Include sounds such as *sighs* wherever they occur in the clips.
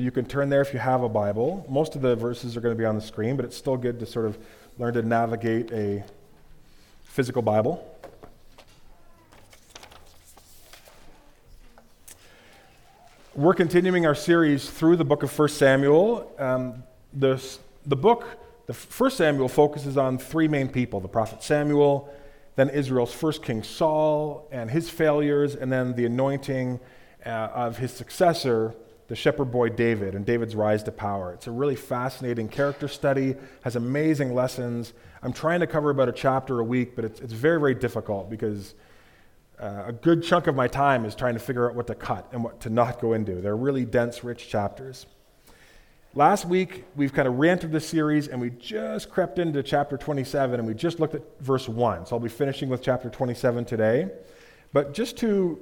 You can turn there if you have a Bible. Most of the verses are going to be on the screen, but it's still good to sort of learn to navigate a physical Bible. We're continuing our series through the book of 1 Samuel. Um, the, the book, the 1 Samuel, focuses on three main people the prophet Samuel, then Israel's first king Saul and his failures, and then the anointing uh, of his successor, the shepherd boy David, and David's rise to power. It's a really fascinating character study, has amazing lessons. I'm trying to cover about a chapter a week, but it's, it's very, very difficult because uh, a good chunk of my time is trying to figure out what to cut and what to not go into. They're really dense, rich chapters. Last week, we've kind of re-entered the series and we just crept into chapter 27 and we just looked at verse 1. So I'll be finishing with chapter 27 today. But just to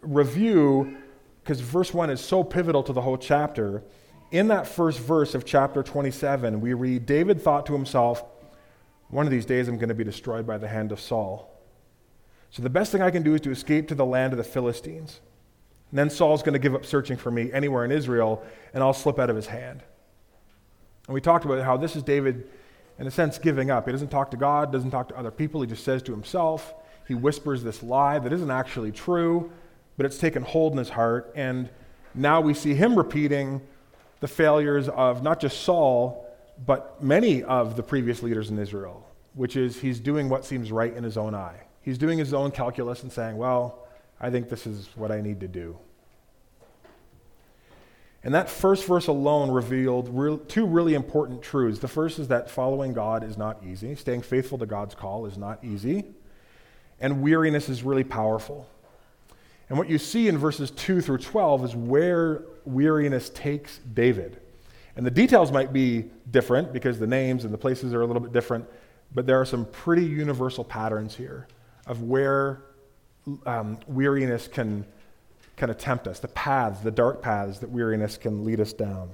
review, because verse 1 is so pivotal to the whole chapter, in that first verse of chapter 27, we read David thought to himself, One of these days I'm going to be destroyed by the hand of Saul. So the best thing I can do is to escape to the land of the Philistines. And then Saul's going to give up searching for me anywhere in Israel, and I'll slip out of his hand. And we talked about how this is David, in a sense, giving up. He doesn't talk to God, doesn't talk to other people. He just says to himself, he whispers this lie that isn't actually true, but it's taken hold in his heart. And now we see him repeating the failures of not just Saul, but many of the previous leaders in Israel, which is he's doing what seems right in his own eye. He's doing his own calculus and saying, well, I think this is what I need to do. And that first verse alone revealed real, two really important truths. The first is that following God is not easy, staying faithful to God's call is not easy, and weariness is really powerful. And what you see in verses 2 through 12 is where weariness takes David. And the details might be different because the names and the places are a little bit different, but there are some pretty universal patterns here of where um, weariness can, can attempt us, the paths, the dark paths that weariness can lead us down.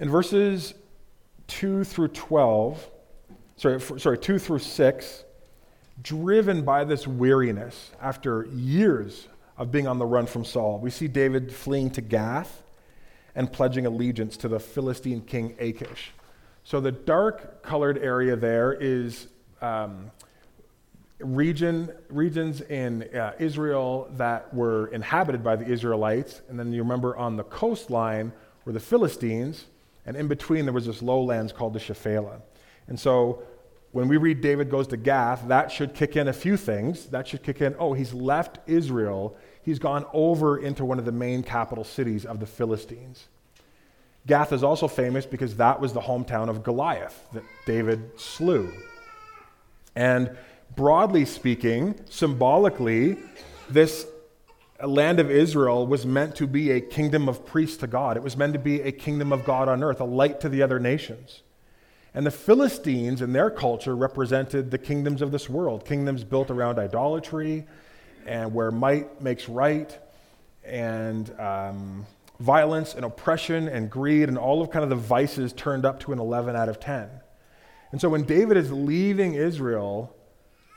In verses 2 through 12, sorry, sorry 2 through 6, driven by this weariness after years of being on the run from Saul, we see David fleeing to Gath and pledging allegiance to the Philistine king Achish. So the dark colored area there is um, region, regions in uh, Israel that were inhabited by the Israelites. And then you remember on the coastline were the Philistines. And in between, there was this lowlands called the Shephelah. And so when we read David goes to Gath, that should kick in a few things. That should kick in, oh, he's left Israel. He's gone over into one of the main capital cities of the Philistines. Gath is also famous because that was the hometown of Goliath that David slew. And broadly speaking, symbolically, this land of Israel was meant to be a kingdom of priests to God. It was meant to be a kingdom of God on earth, a light to the other nations. And the Philistines, in their culture, represented the kingdoms of this world, kingdoms built around idolatry and where might makes right, and um, violence and oppression and greed and all of kind of the vices turned up to an 11 out of 10. And so when David is leaving Israel,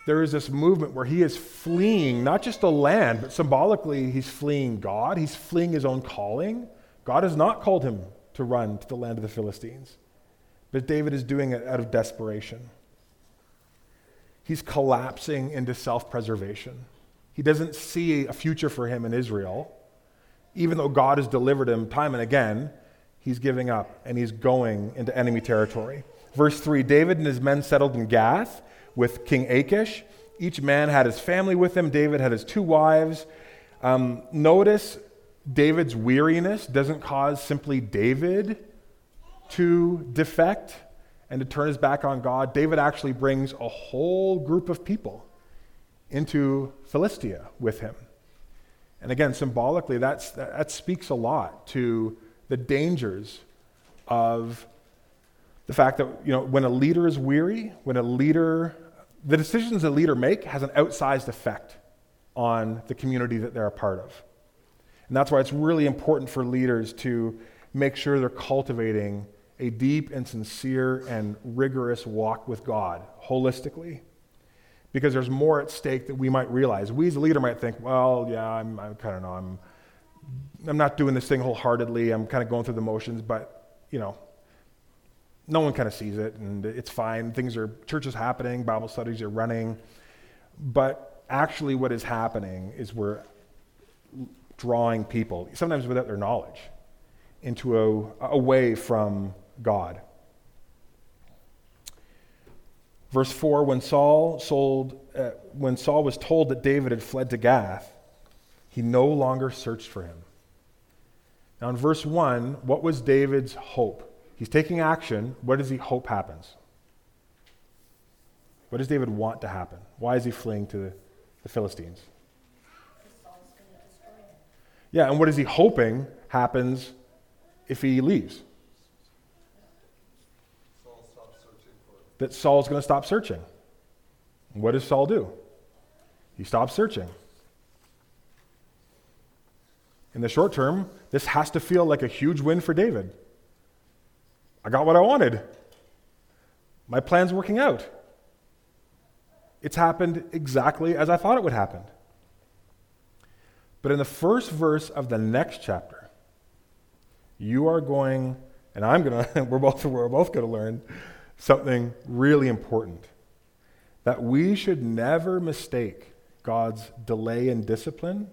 there is this movement where he is fleeing not just the land, but symbolically, he's fleeing God. He's fleeing his own calling. God has not called him to run to the land of the Philistines, but David is doing it out of desperation. He's collapsing into self preservation. He doesn't see a future for him in Israel. Even though God has delivered him time and again, he's giving up and he's going into enemy territory. Verse 3 David and his men settled in Gath with King Achish. Each man had his family with him. David had his two wives. Um, notice David's weariness doesn't cause simply David to defect and to turn his back on God. David actually brings a whole group of people into Philistia with him. And again, symbolically, that's, that speaks a lot to the dangers of the fact that you know, when a leader is weary, when a leader the decisions a leader make has an outsized effect on the community that they're a part of. And that's why it's really important for leaders to make sure they're cultivating a deep and sincere and rigorous walk with God holistically. Because there's more at stake that we might realize. We as a leader might think, well, yeah, I'm, I kind of know, I'm I'm not doing this thing wholeheartedly. I'm kind of going through the motions, but, you know, no one kind of sees it, and it's fine. Things are, church is happening, Bible studies are running. But actually, what is happening is we're drawing people, sometimes without their knowledge, into a, away from God. Verse 4 when Saul, sold, uh, when Saul was told that David had fled to Gath, he no longer searched for him. Now, in verse 1, what was David's hope? He's taking action. What does he hope happens? What does David want to happen? Why is he fleeing to the, the Philistines? Yeah, and what is he hoping happens if he leaves? that Saul's going to stop searching. What does Saul do? He stops searching. In the short term, this has to feel like a huge win for David. I got what I wanted. My plan's working out. It's happened exactly as I thought it would happen. But in the first verse of the next chapter, you are going, and I'm going *laughs* to, we're both, we're both going to learn something really important that we should never mistake God's delay in discipline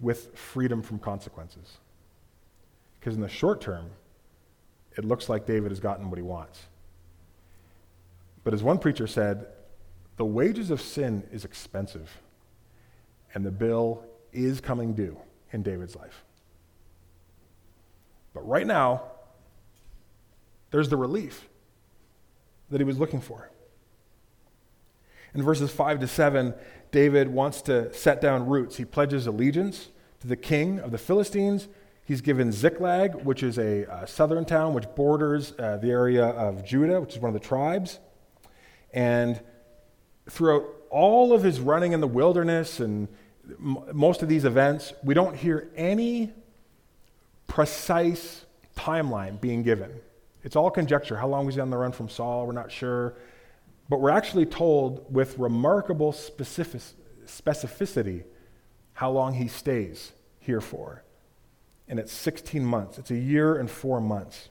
with freedom from consequences. Because in the short term, it looks like David has gotten what he wants. But as one preacher said, the wages of sin is expensive, and the bill is coming due in David's life. But right now, there's the relief that he was looking for. In verses 5 to 7, David wants to set down roots. He pledges allegiance to the king of the Philistines. He's given Ziklag, which is a, a southern town which borders uh, the area of Judah, which is one of the tribes. And throughout all of his running in the wilderness and m- most of these events, we don't hear any precise timeline being given. It's all conjecture. How long was he on the run from Saul? We're not sure. But we're actually told with remarkable specific, specificity how long he stays here for. And it's 16 months. It's a year and four months.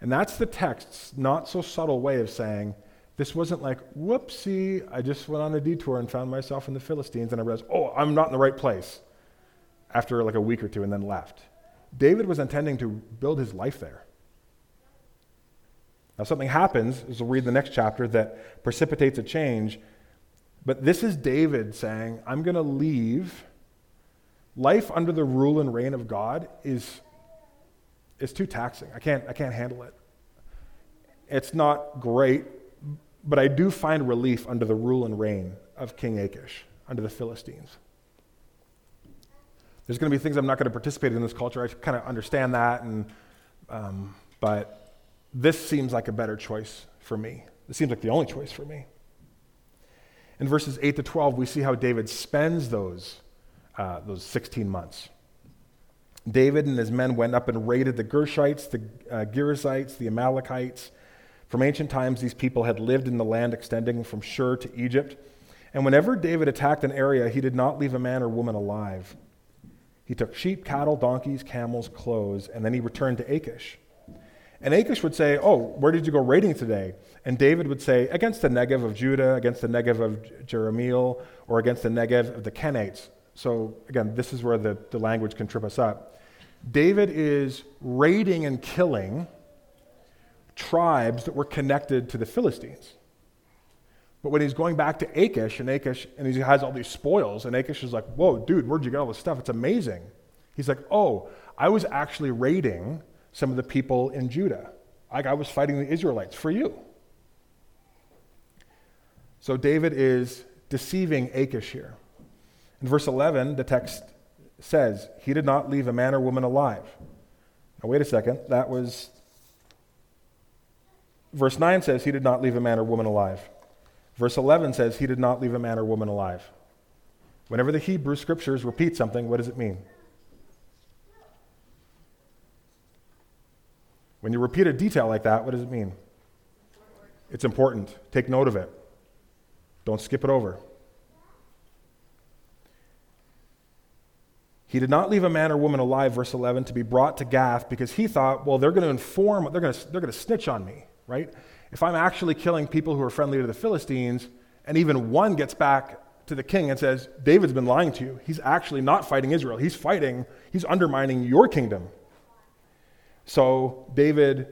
And that's the text's not so subtle way of saying, this wasn't like, whoopsie, I just went on a detour and found myself in the Philistines and I realized, oh, I'm not in the right place after like a week or two and then left. David was intending to build his life there. Now, something happens, as we'll read the next chapter, that precipitates a change. But this is David saying, I'm going to leave. Life under the rule and reign of God is, is too taxing. I can't, I can't handle it. It's not great, but I do find relief under the rule and reign of King Achish, under the Philistines. There's going to be things I'm not going to participate in this culture. I kind of understand that, and, um, but this seems like a better choice for me. This seems like the only choice for me. In verses 8 to 12, we see how David spends those, uh, those 16 months. David and his men went up and raided the Geshurites, the uh, Girzites, the Amalekites. From ancient times, these people had lived in the land extending from Shur to Egypt. And whenever David attacked an area, he did not leave a man or woman alive. He took sheep, cattle, donkeys, camels, clothes, and then he returned to Achish. And Achish would say, Oh, where did you go raiding today? And David would say, Against the Negev of Judah, against the Negev of Jerahmeel, or against the Negev of the Kenites. So, again, this is where the, the language can trip us up. David is raiding and killing tribes that were connected to the Philistines. But when he's going back to Achish, and Achish, and he has all these spoils, and Achish is like, Whoa, dude, where'd you get all this stuff? It's amazing. He's like, Oh, I was actually raiding some of the people in Judah. Like I was fighting the Israelites for you. So David is deceiving Achish here. In verse 11, the text says, He did not leave a man or woman alive. Now, wait a second. That was. Verse 9 says, He did not leave a man or woman alive. Verse 11 says, He did not leave a man or woman alive. Whenever the Hebrew scriptures repeat something, what does it mean? When you repeat a detail like that, what does it mean? It's important. Take note of it. Don't skip it over. He did not leave a man or woman alive, verse 11, to be brought to Gath because he thought, well, they're going to inform, they're going to, they're going to snitch on me, right? If I'm actually killing people who are friendly to the Philistines, and even one gets back to the king and says, David's been lying to you. He's actually not fighting Israel. He's fighting, he's undermining your kingdom. So David,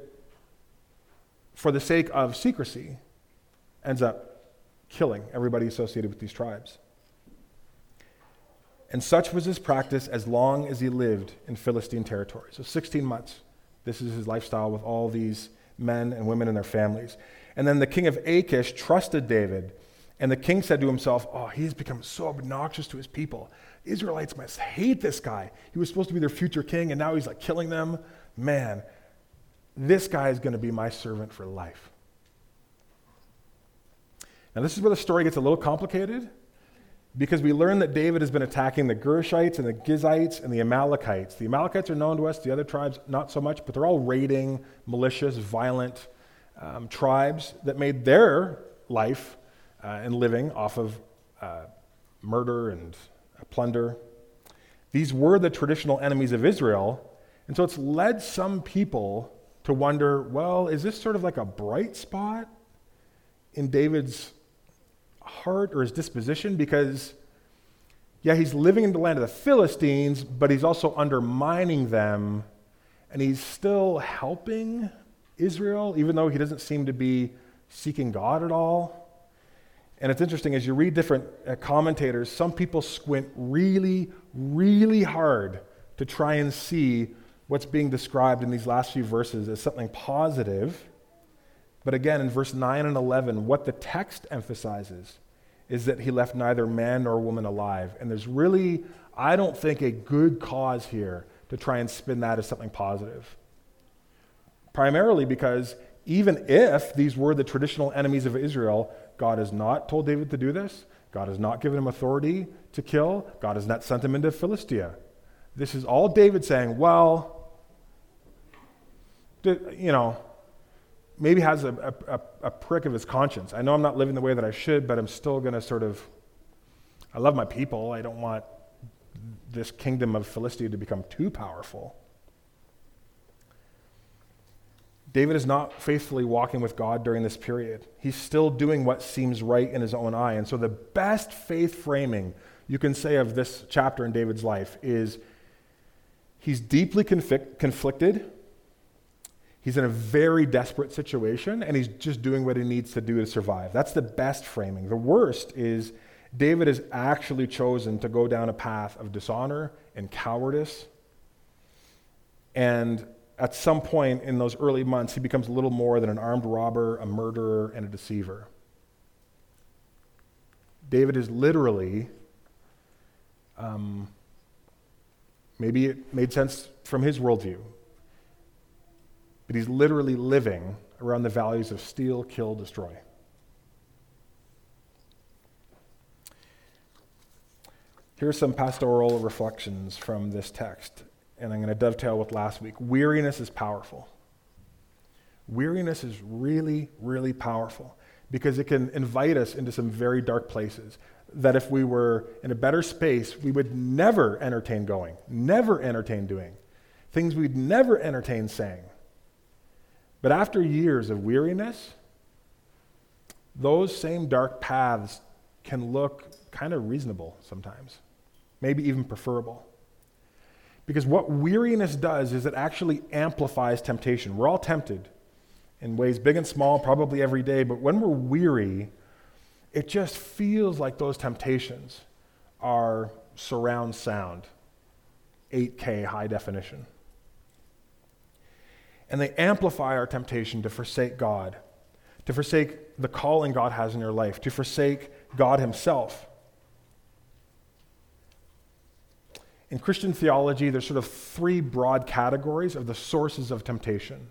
for the sake of secrecy, ends up killing everybody associated with these tribes. And such was his practice as long as he lived in Philistine territory. So 16 months. This is his lifestyle with all these men and women and their families. And then the king of Achish trusted David. And the king said to himself, Oh, he's become so obnoxious to his people. Israelites must hate this guy. He was supposed to be their future king, and now he's like killing them. Man, this guy is going to be my servant for life. Now, this is where the story gets a little complicated because we learn that David has been attacking the Geshurites and the Gizites and the Amalekites. The Amalekites are known to us, the other tribes not so much, but they're all raiding, malicious, violent um, tribes that made their life uh, and living off of uh, murder and plunder. These were the traditional enemies of Israel, and so it's led some people to wonder well, is this sort of like a bright spot in David's heart or his disposition because, yeah, he's living in the land of the Philistines, but he's also undermining them, and he's still helping Israel, even though he doesn't seem to be seeking God at all. And it's interesting as you read different uh, commentators, some people squint really, really hard to try and see what's being described in these last few verses as something positive. But again, in verse 9 and 11, what the text emphasizes is that he left neither man nor woman alive. And there's really, I don't think, a good cause here to try and spin that as something positive. Primarily because even if these were the traditional enemies of Israel, God has not told David to do this. God has not given him authority to kill. God has not sent him into Philistia. This is all David saying, well, you know, maybe has a, a, a, prick of his conscience. I know I'm not living the way that I should, but I'm still going to sort of, I love my people. I don't want this kingdom of Philistia to become too powerful. David is not faithfully walking with God during this period. He's still doing what seems right in his own eye. And so, the best faith framing you can say of this chapter in David's life is he's deeply conflict, conflicted He's in a very desperate situation and he's just doing what he needs to do to survive. That's the best framing. The worst is David has actually chosen to go down a path of dishonor and cowardice. And at some point in those early months, he becomes little more than an armed robber, a murderer, and a deceiver. David is literally, um, maybe it made sense from his worldview, but he's literally living around the values of steal, kill, destroy. Here are some pastoral reflections from this text, and I'm going to dovetail with last week. Weariness is powerful. Weariness is really, really powerful because it can invite us into some very dark places that if we were in a better space, we would never entertain going, never entertain doing, things we'd never entertain saying. But after years of weariness, those same dark paths can look kind of reasonable sometimes, maybe even preferable. Because what weariness does is it actually amplifies temptation. We're all tempted in ways big and small, probably every day, but when we're weary, it just feels like those temptations are surround sound, 8K high definition and they amplify our temptation to forsake God, to forsake the calling God has in your life, to forsake God Himself. In Christian theology, there's sort of three broad categories of the sources of temptation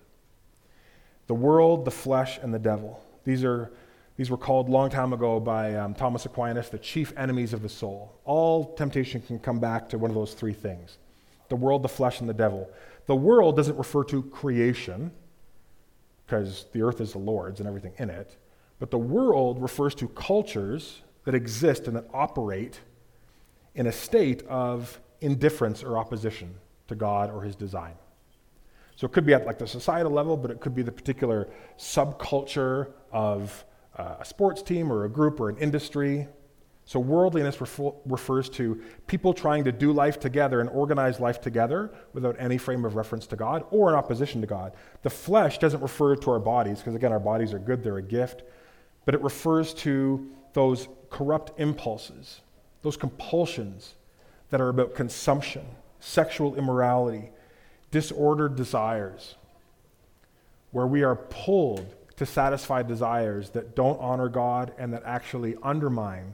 the world, the flesh, and the devil. These, are, these were called long time ago by um, Thomas Aquinas the chief enemies of the soul. All temptation can come back to one of those three things the world, the flesh, and the devil. The world doesn't refer to creation, because the earth is the Lord's and everything in it, but the world refers to cultures that exist and that operate in a state of indifference or opposition to God or his design. So it could be at like the societal level, but it could be the particular subculture of uh, a sports team or a group or an industry. So worldliness refer- refers to people trying to do life together and organize life together without any frame of reference to God or in opposition to God. The flesh doesn't refer to our bodies, because again, our bodies are good, they're a gift, but it refers to those corrupt impulses, those compulsions that are about consumption, sexual immorality, disordered desires, where we are pulled to satisfy desires that don't honor God and that actually undermine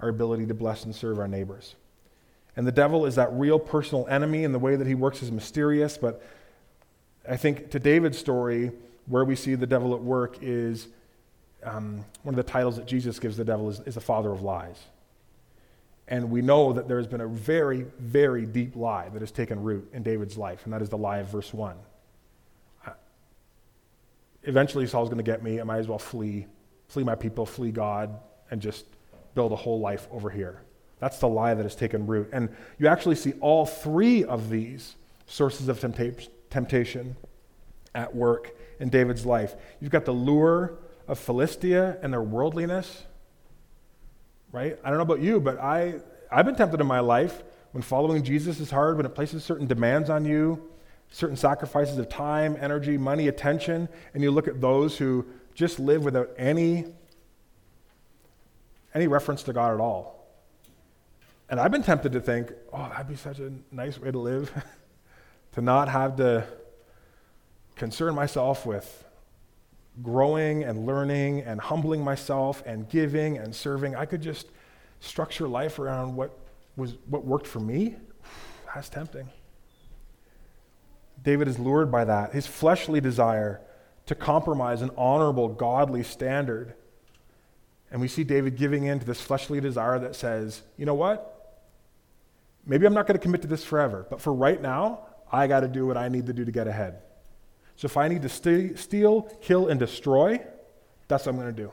our ability to bless and serve our neighbors. And the devil is that real personal enemy, and the way that he works is mysterious. But I think to David's story, where we see the devil at work is um, one of the titles that Jesus gives the devil is, is the father of lies. And we know that there has been a very, very deep lie that has taken root in David's life, and that is the lie of verse 1. Uh, eventually, Saul's going to get me. I might as well flee, flee my people, flee God, and just build a whole life over here. That's the lie that has taken root. And you actually see all three of these sources of tempta- temptation at work in David's life. You've got the lure of Philistia and their worldliness right? I don't know about you, but I, I've been tempted in my life when following Jesus is hard, when it places certain demands on you, certain sacrifices of time, energy, money, attention, and you look at those who just live without any, any reference to God at all. And I've been tempted to think, oh, that'd be such a nice way to live, *laughs* to not have to concern myself with growing and learning and humbling myself and giving and serving. I could just structure life around what was what worked for me. *sighs* That's tempting. David is lured by that. His fleshly desire to compromise an honorable, godly standard. And we see David giving in to this fleshly desire that says, you know what? Maybe I'm not going to commit to this forever, but for right now, I got to do what I need to do to get ahead. So if I need to st- steal, kill, and destroy, that's what I'm going to do.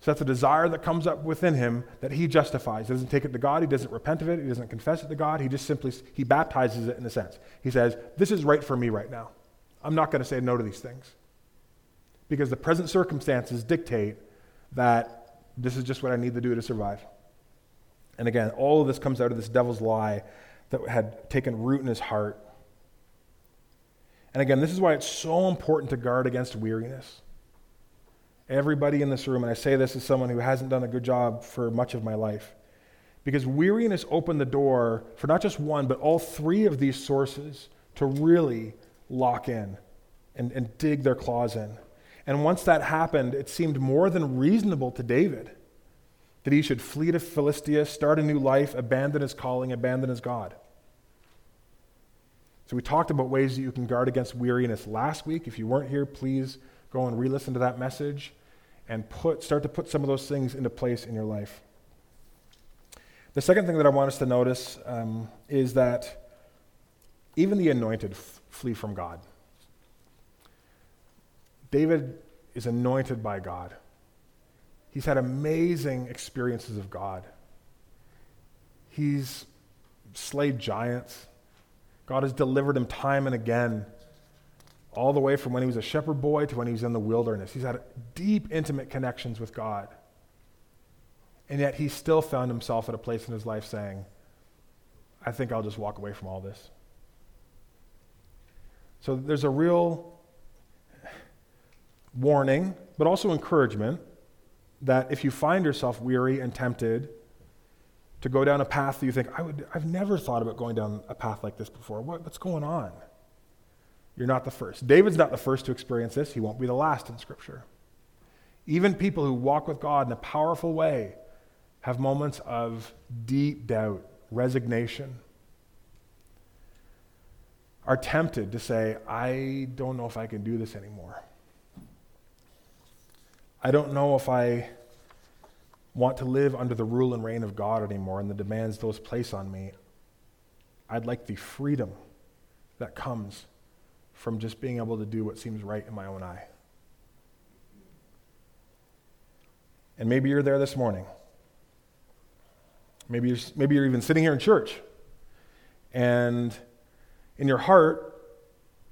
So that's a desire that comes up within him that he justifies. He doesn't take it to God. He doesn't repent of it. He doesn't confess it to God. He just simply he baptizes it in a sense. He says, "This is right for me right now. I'm not going to say no to these things because the present circumstances dictate that this is just what I need to do to survive." And again, all of this comes out of this devil's lie that had taken root in his heart and again, this is why it's so important to guard against weariness. Everybody in this room, and I say this as someone who hasn't done a good job for much of my life, because weariness opened the door for not just one, but all three of these sources to really lock in and, and dig their claws in. And once that happened, it seemed more than reasonable to David that he should flee to Philistia, start a new life, abandon his calling, abandon his God. So we talked about ways that you can guard against weariness last week. If you weren't here, please go and re-listen to that message and put, start to put some of those things into place in your life. The second thing that I want us to notice um, is that even the anointed f- flee from God. David is anointed by God. He's had amazing experiences of God. He's slayed giants. God has delivered him time and again, all the way from when he was a shepherd boy to when he was in the wilderness. He's had deep, intimate connections with God. And yet he still found himself at a place in his life saying, I think I'll just walk away from all this. So there's a real warning, but also encouragement that if you find yourself weary and tempted to go down a path that you think, I would, I've never thought about going down a path like this before. What, what's going on? You're not the first. David's not the first to experience this. He won't be the last in Scripture. Even people who walk with God in a powerful way have moments of deep doubt, resignation, are tempted to say, I don't know if I can do this anymore. I don't know if I want to live under the rule and reign of God anymore and the demands those place on me. I'd like the freedom that comes from just being able to do what seems right in my own eye. And maybe you're there this morning. Maybe you're, maybe you're even sitting here in church And in your heart,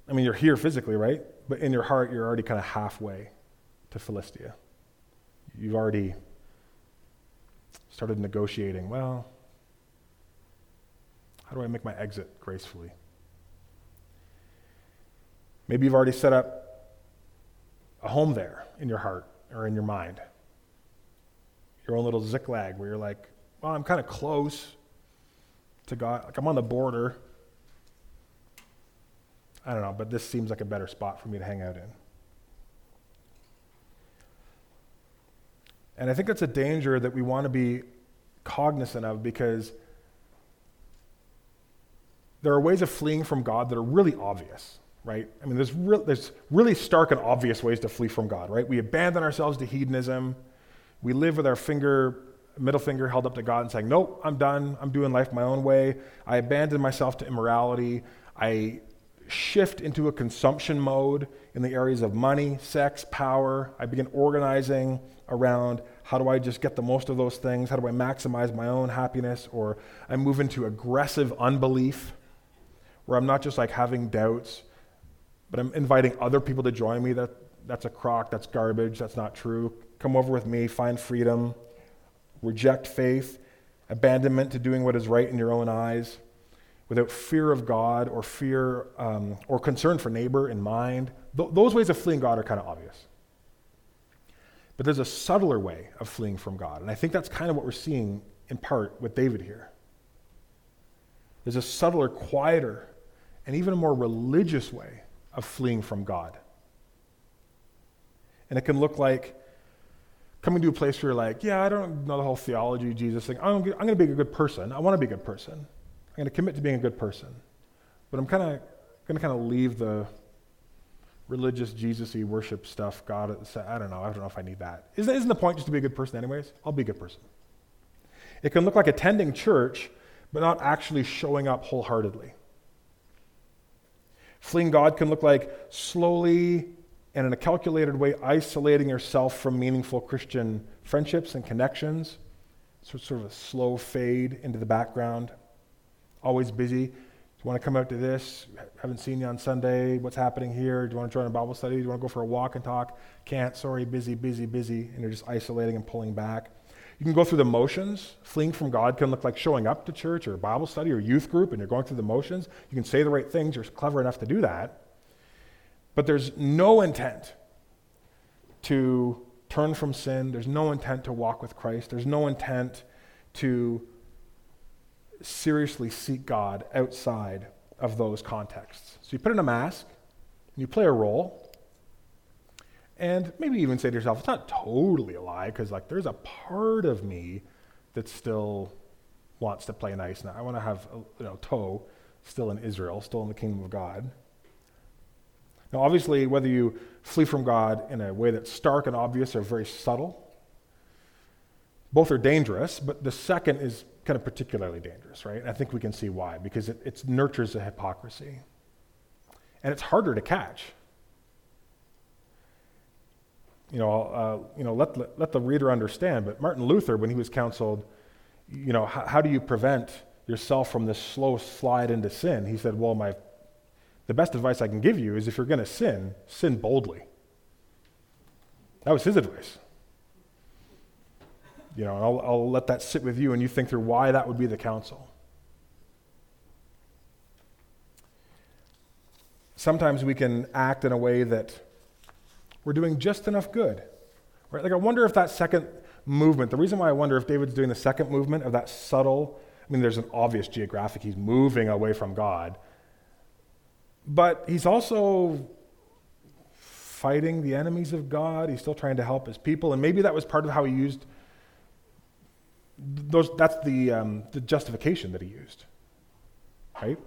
I mean, you're here physically, right? But in your heart, you're already kind of halfway to Philistia. You've already started negotiating. Well, how do I make my exit gracefully? Maybe you've already set up a home there in your heart or in your mind. Your own little Ziklag where you're like, well, I'm kind of close to God. Like I'm on the border. I don't know, but this seems like a better spot for me to hang out in. And I think that's a danger that we want to be cognizant of because there are ways of fleeing from God that are really obvious, right? I mean, there's, re- there's really stark and obvious ways to flee from God, right? We abandon ourselves to hedonism. We live with our finger, middle finger held up to God and saying, Nope, I'm done. I'm doing life my own way. I abandon myself to immorality. I shift into a consumption mode in the areas of money, sex, power. I begin organizing around how do I just get the most of those things? How do I maximize my own happiness? Or I move into aggressive unbelief where I'm not just like having doubts, but I'm inviting other people to join me. That, that's a crock, that's garbage, that's not true. Come over with me, find freedom, reject faith, abandonment to doing what is right in your own eyes without fear of God or fear um, or concern for neighbor in mind. Th- those ways of fleeing God are kind of obvious. But there's a subtler way of fleeing from God. And I think that's kind of what we're seeing in part with David here. There's a subtler, quieter, and even a more religious way of fleeing from God. And it can look like coming to a place where you're like, yeah, I don't know the whole theology Jesus thing. I'm, I'm going to be a good person. I want to be a good person. I'm going to commit to being a good person. But I'm kind of going to kind of leave the religious Jesus-y worship stuff. God, I don't know. I don't know if I need that. Isn't, isn't the point just to be a good person anyways? I'll be a good person. It can look like attending church, but not actually showing up wholeheartedly. Fleeing God can look like slowly and in a calculated way isolating yourself from meaningful Christian friendships and connections. So sort of a slow fade into the background always busy. You want to come out to this? Haven't seen you on Sunday. What's happening here? Do you want to join a Bible study? Do you want to go for a walk and talk? Can't. Sorry, busy, busy, busy. And you're just isolating and pulling back. You can go through the motions. Fleeing from God can look like showing up to church or Bible study or youth group and you're going through the motions. You can say the right things. You're clever enough to do that. But there's no intent to turn from sin. There's no intent to walk with Christ. There's no intent to seriously seek God outside of those contexts. So you put in a mask, and you play a role, and maybe even say to yourself, it's not totally a lie, because like there's a part of me that still wants to play nice. Now I want to have a, you know toe still in Israel, still in the kingdom of God. Now, obviously, whether you flee from God in a way that's stark and obvious or very subtle, both are dangerous, but the second is kind of particularly dangerous, right? I think we can see why, because it, it nurtures a hypocrisy. And it's harder to catch. You know, uh, you know let, let, let, the reader understand, but Martin Luther, when he was counseled, you know, how, how do you prevent yourself from this slow slide into sin? He said, well, my, the best advice I can give you is if you're going to sin, sin boldly. That was his advice. You know, I'll, I'll let that sit with you and you think through why that would be the counsel. Sometimes we can act in a way that we're doing just enough good. Right? Like I wonder if that second movement, the reason why I wonder if David's doing the second movement of that subtle, I mean, there's an obvious geographic, he's moving away from God. But he's also fighting the enemies of God. He's still trying to help his people. And maybe that was part of how he used those, that's the, um, the justification that he used. Right?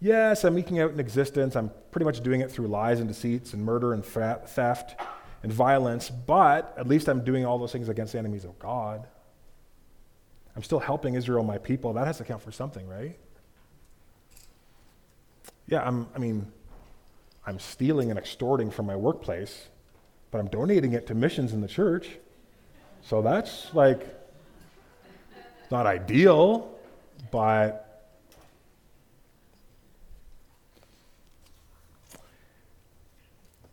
Yes, I'm eking out an existence. I'm pretty much doing it through lies and deceits and murder and theft and violence, but at least I'm doing all those things against the enemies of God. I'm still helping Israel, my people. That has to count for something, right? Yeah, I'm, I mean, I'm stealing and extorting from my workplace, but I'm donating it to missions in the church. So that's like not ideal, but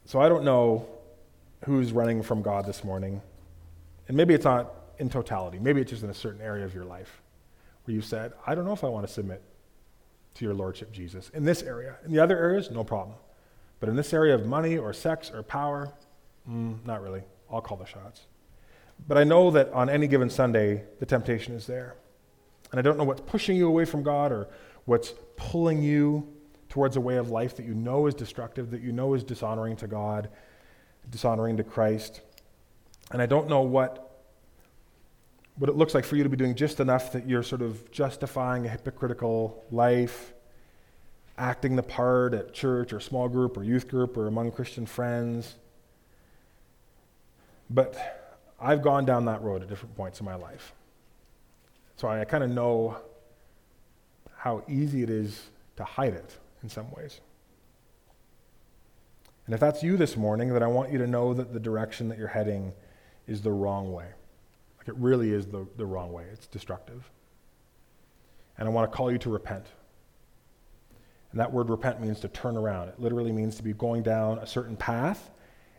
So I don't know who's running from God this morning. And maybe it's not in totality. Maybe it's just in a certain area of your life where you said, I don't know if I want to submit to your Lordship, Jesus, in this area. In the other areas, no problem. But in this area of money or sex or power, mm, not really. I'll call the shots. But I know that on any given Sunday, the temptation is there. And I don't know what's pushing you away from God or what's pulling you towards a way of life that you know is destructive, that you know is dishonoring to God, dishonoring to Christ. And I don't know what, what it looks like for you to be doing just enough that you're sort of justifying a hypocritical life, acting the part at church or small group or youth group or among Christian friends. But I've gone down that road at different points in my life. So I kind of know how easy it is to hide it in some ways. And if that's you this morning, then I want you to know that the direction that you're heading is the wrong way. Like it really is the, the wrong way. It's destructive. And I want to call you to repent. And that word repent means to turn around. It literally means to be going down a certain path,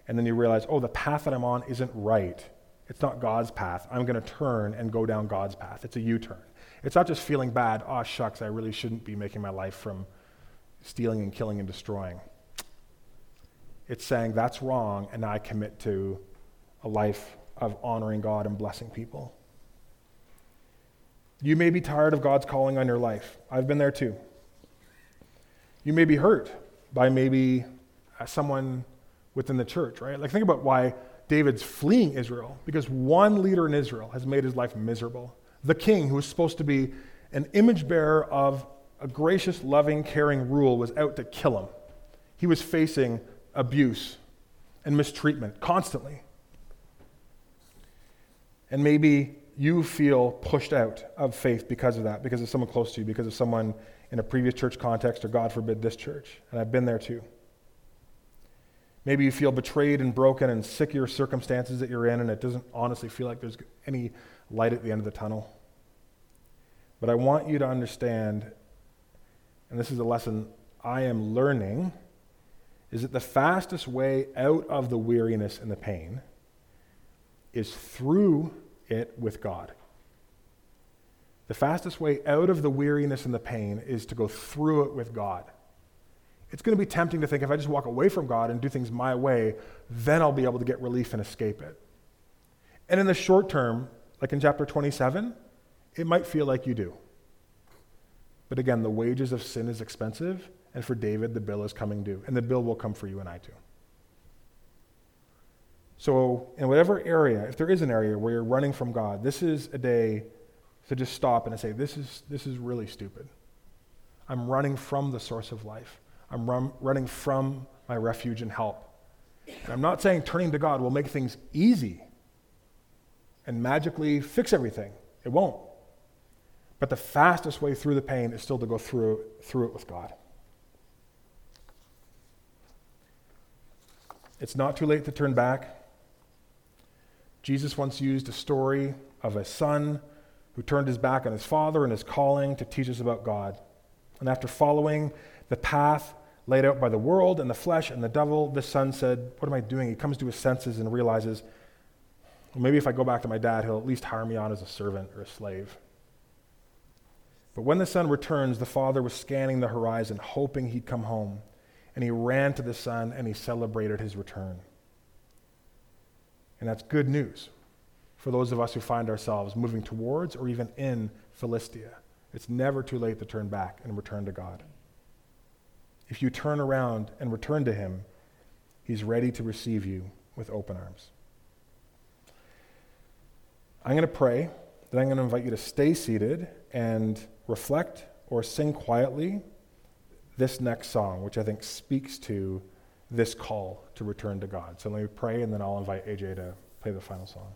and then you realize, oh, the path that I'm on isn't right. It's not God's path. I'm going to turn and go down God's path. It's a U turn. It's not just feeling bad, oh, shucks, I really shouldn't be making my life from stealing and killing and destroying. It's saying that's wrong, and I commit to a life of honoring God and blessing people. You may be tired of God's calling on your life. I've been there too. You may be hurt by maybe uh, someone within the church, right? Like, think about why David's fleeing Israel, because one leader in Israel has made his life miserable. The king, who was supposed to be an image bearer of a gracious, loving, caring rule, was out to kill him. He was facing abuse and mistreatment constantly. And maybe you feel pushed out of faith because of that, because of someone close to you, because of someone in a previous church context, or God forbid, this church. And I've been there too. Maybe you feel betrayed and broken and sick of your circumstances that you're in, and it doesn't honestly feel like there's any light at the end of the tunnel. But I want you to understand, and this is a lesson I am learning, is that the fastest way out of the weariness and the pain is through it with God. The fastest way out of the weariness and the pain is to go through it with God. It's going to be tempting to think if I just walk away from God and do things my way, then I'll be able to get relief and escape it. And in the short term, like in chapter 27, it might feel like you do. But again, the wages of sin is expensive, and for David, the bill is coming due. And the bill will come for you and I too. So, in whatever area, if there is an area where you're running from God, this is a day to just stop and to say, This is, this is really stupid. I'm running from the source of life. I'm run, running from my refuge and help. And I'm not saying turning to God will make things easy and magically fix everything. It won't. But the fastest way through the pain is still to go through, through it with God. It's not too late to turn back. Jesus once used a story of a son who turned his back on his father and his calling to teach us about God. And after following the path laid out by the world and the flesh and the devil, the son said, What am I doing? He comes to his senses and realizes, well, maybe if I go back to my dad, he'll at least hire me on as a servant or a slave. But when the son returns, the father was scanning the horizon, hoping he'd come home. And he ran to the son and he celebrated his return. And that's good news for those of us who find ourselves moving towards or even in Philistia. It's never too late to turn back and return to God. If you turn around and return to Him, He's ready to receive you with open arms. I'm going to pray, then I'm going to invite you to stay seated and reflect or sing quietly this next song, which I think speaks to this call to return to God. So let me pray, and then I'll invite AJ to play the final song.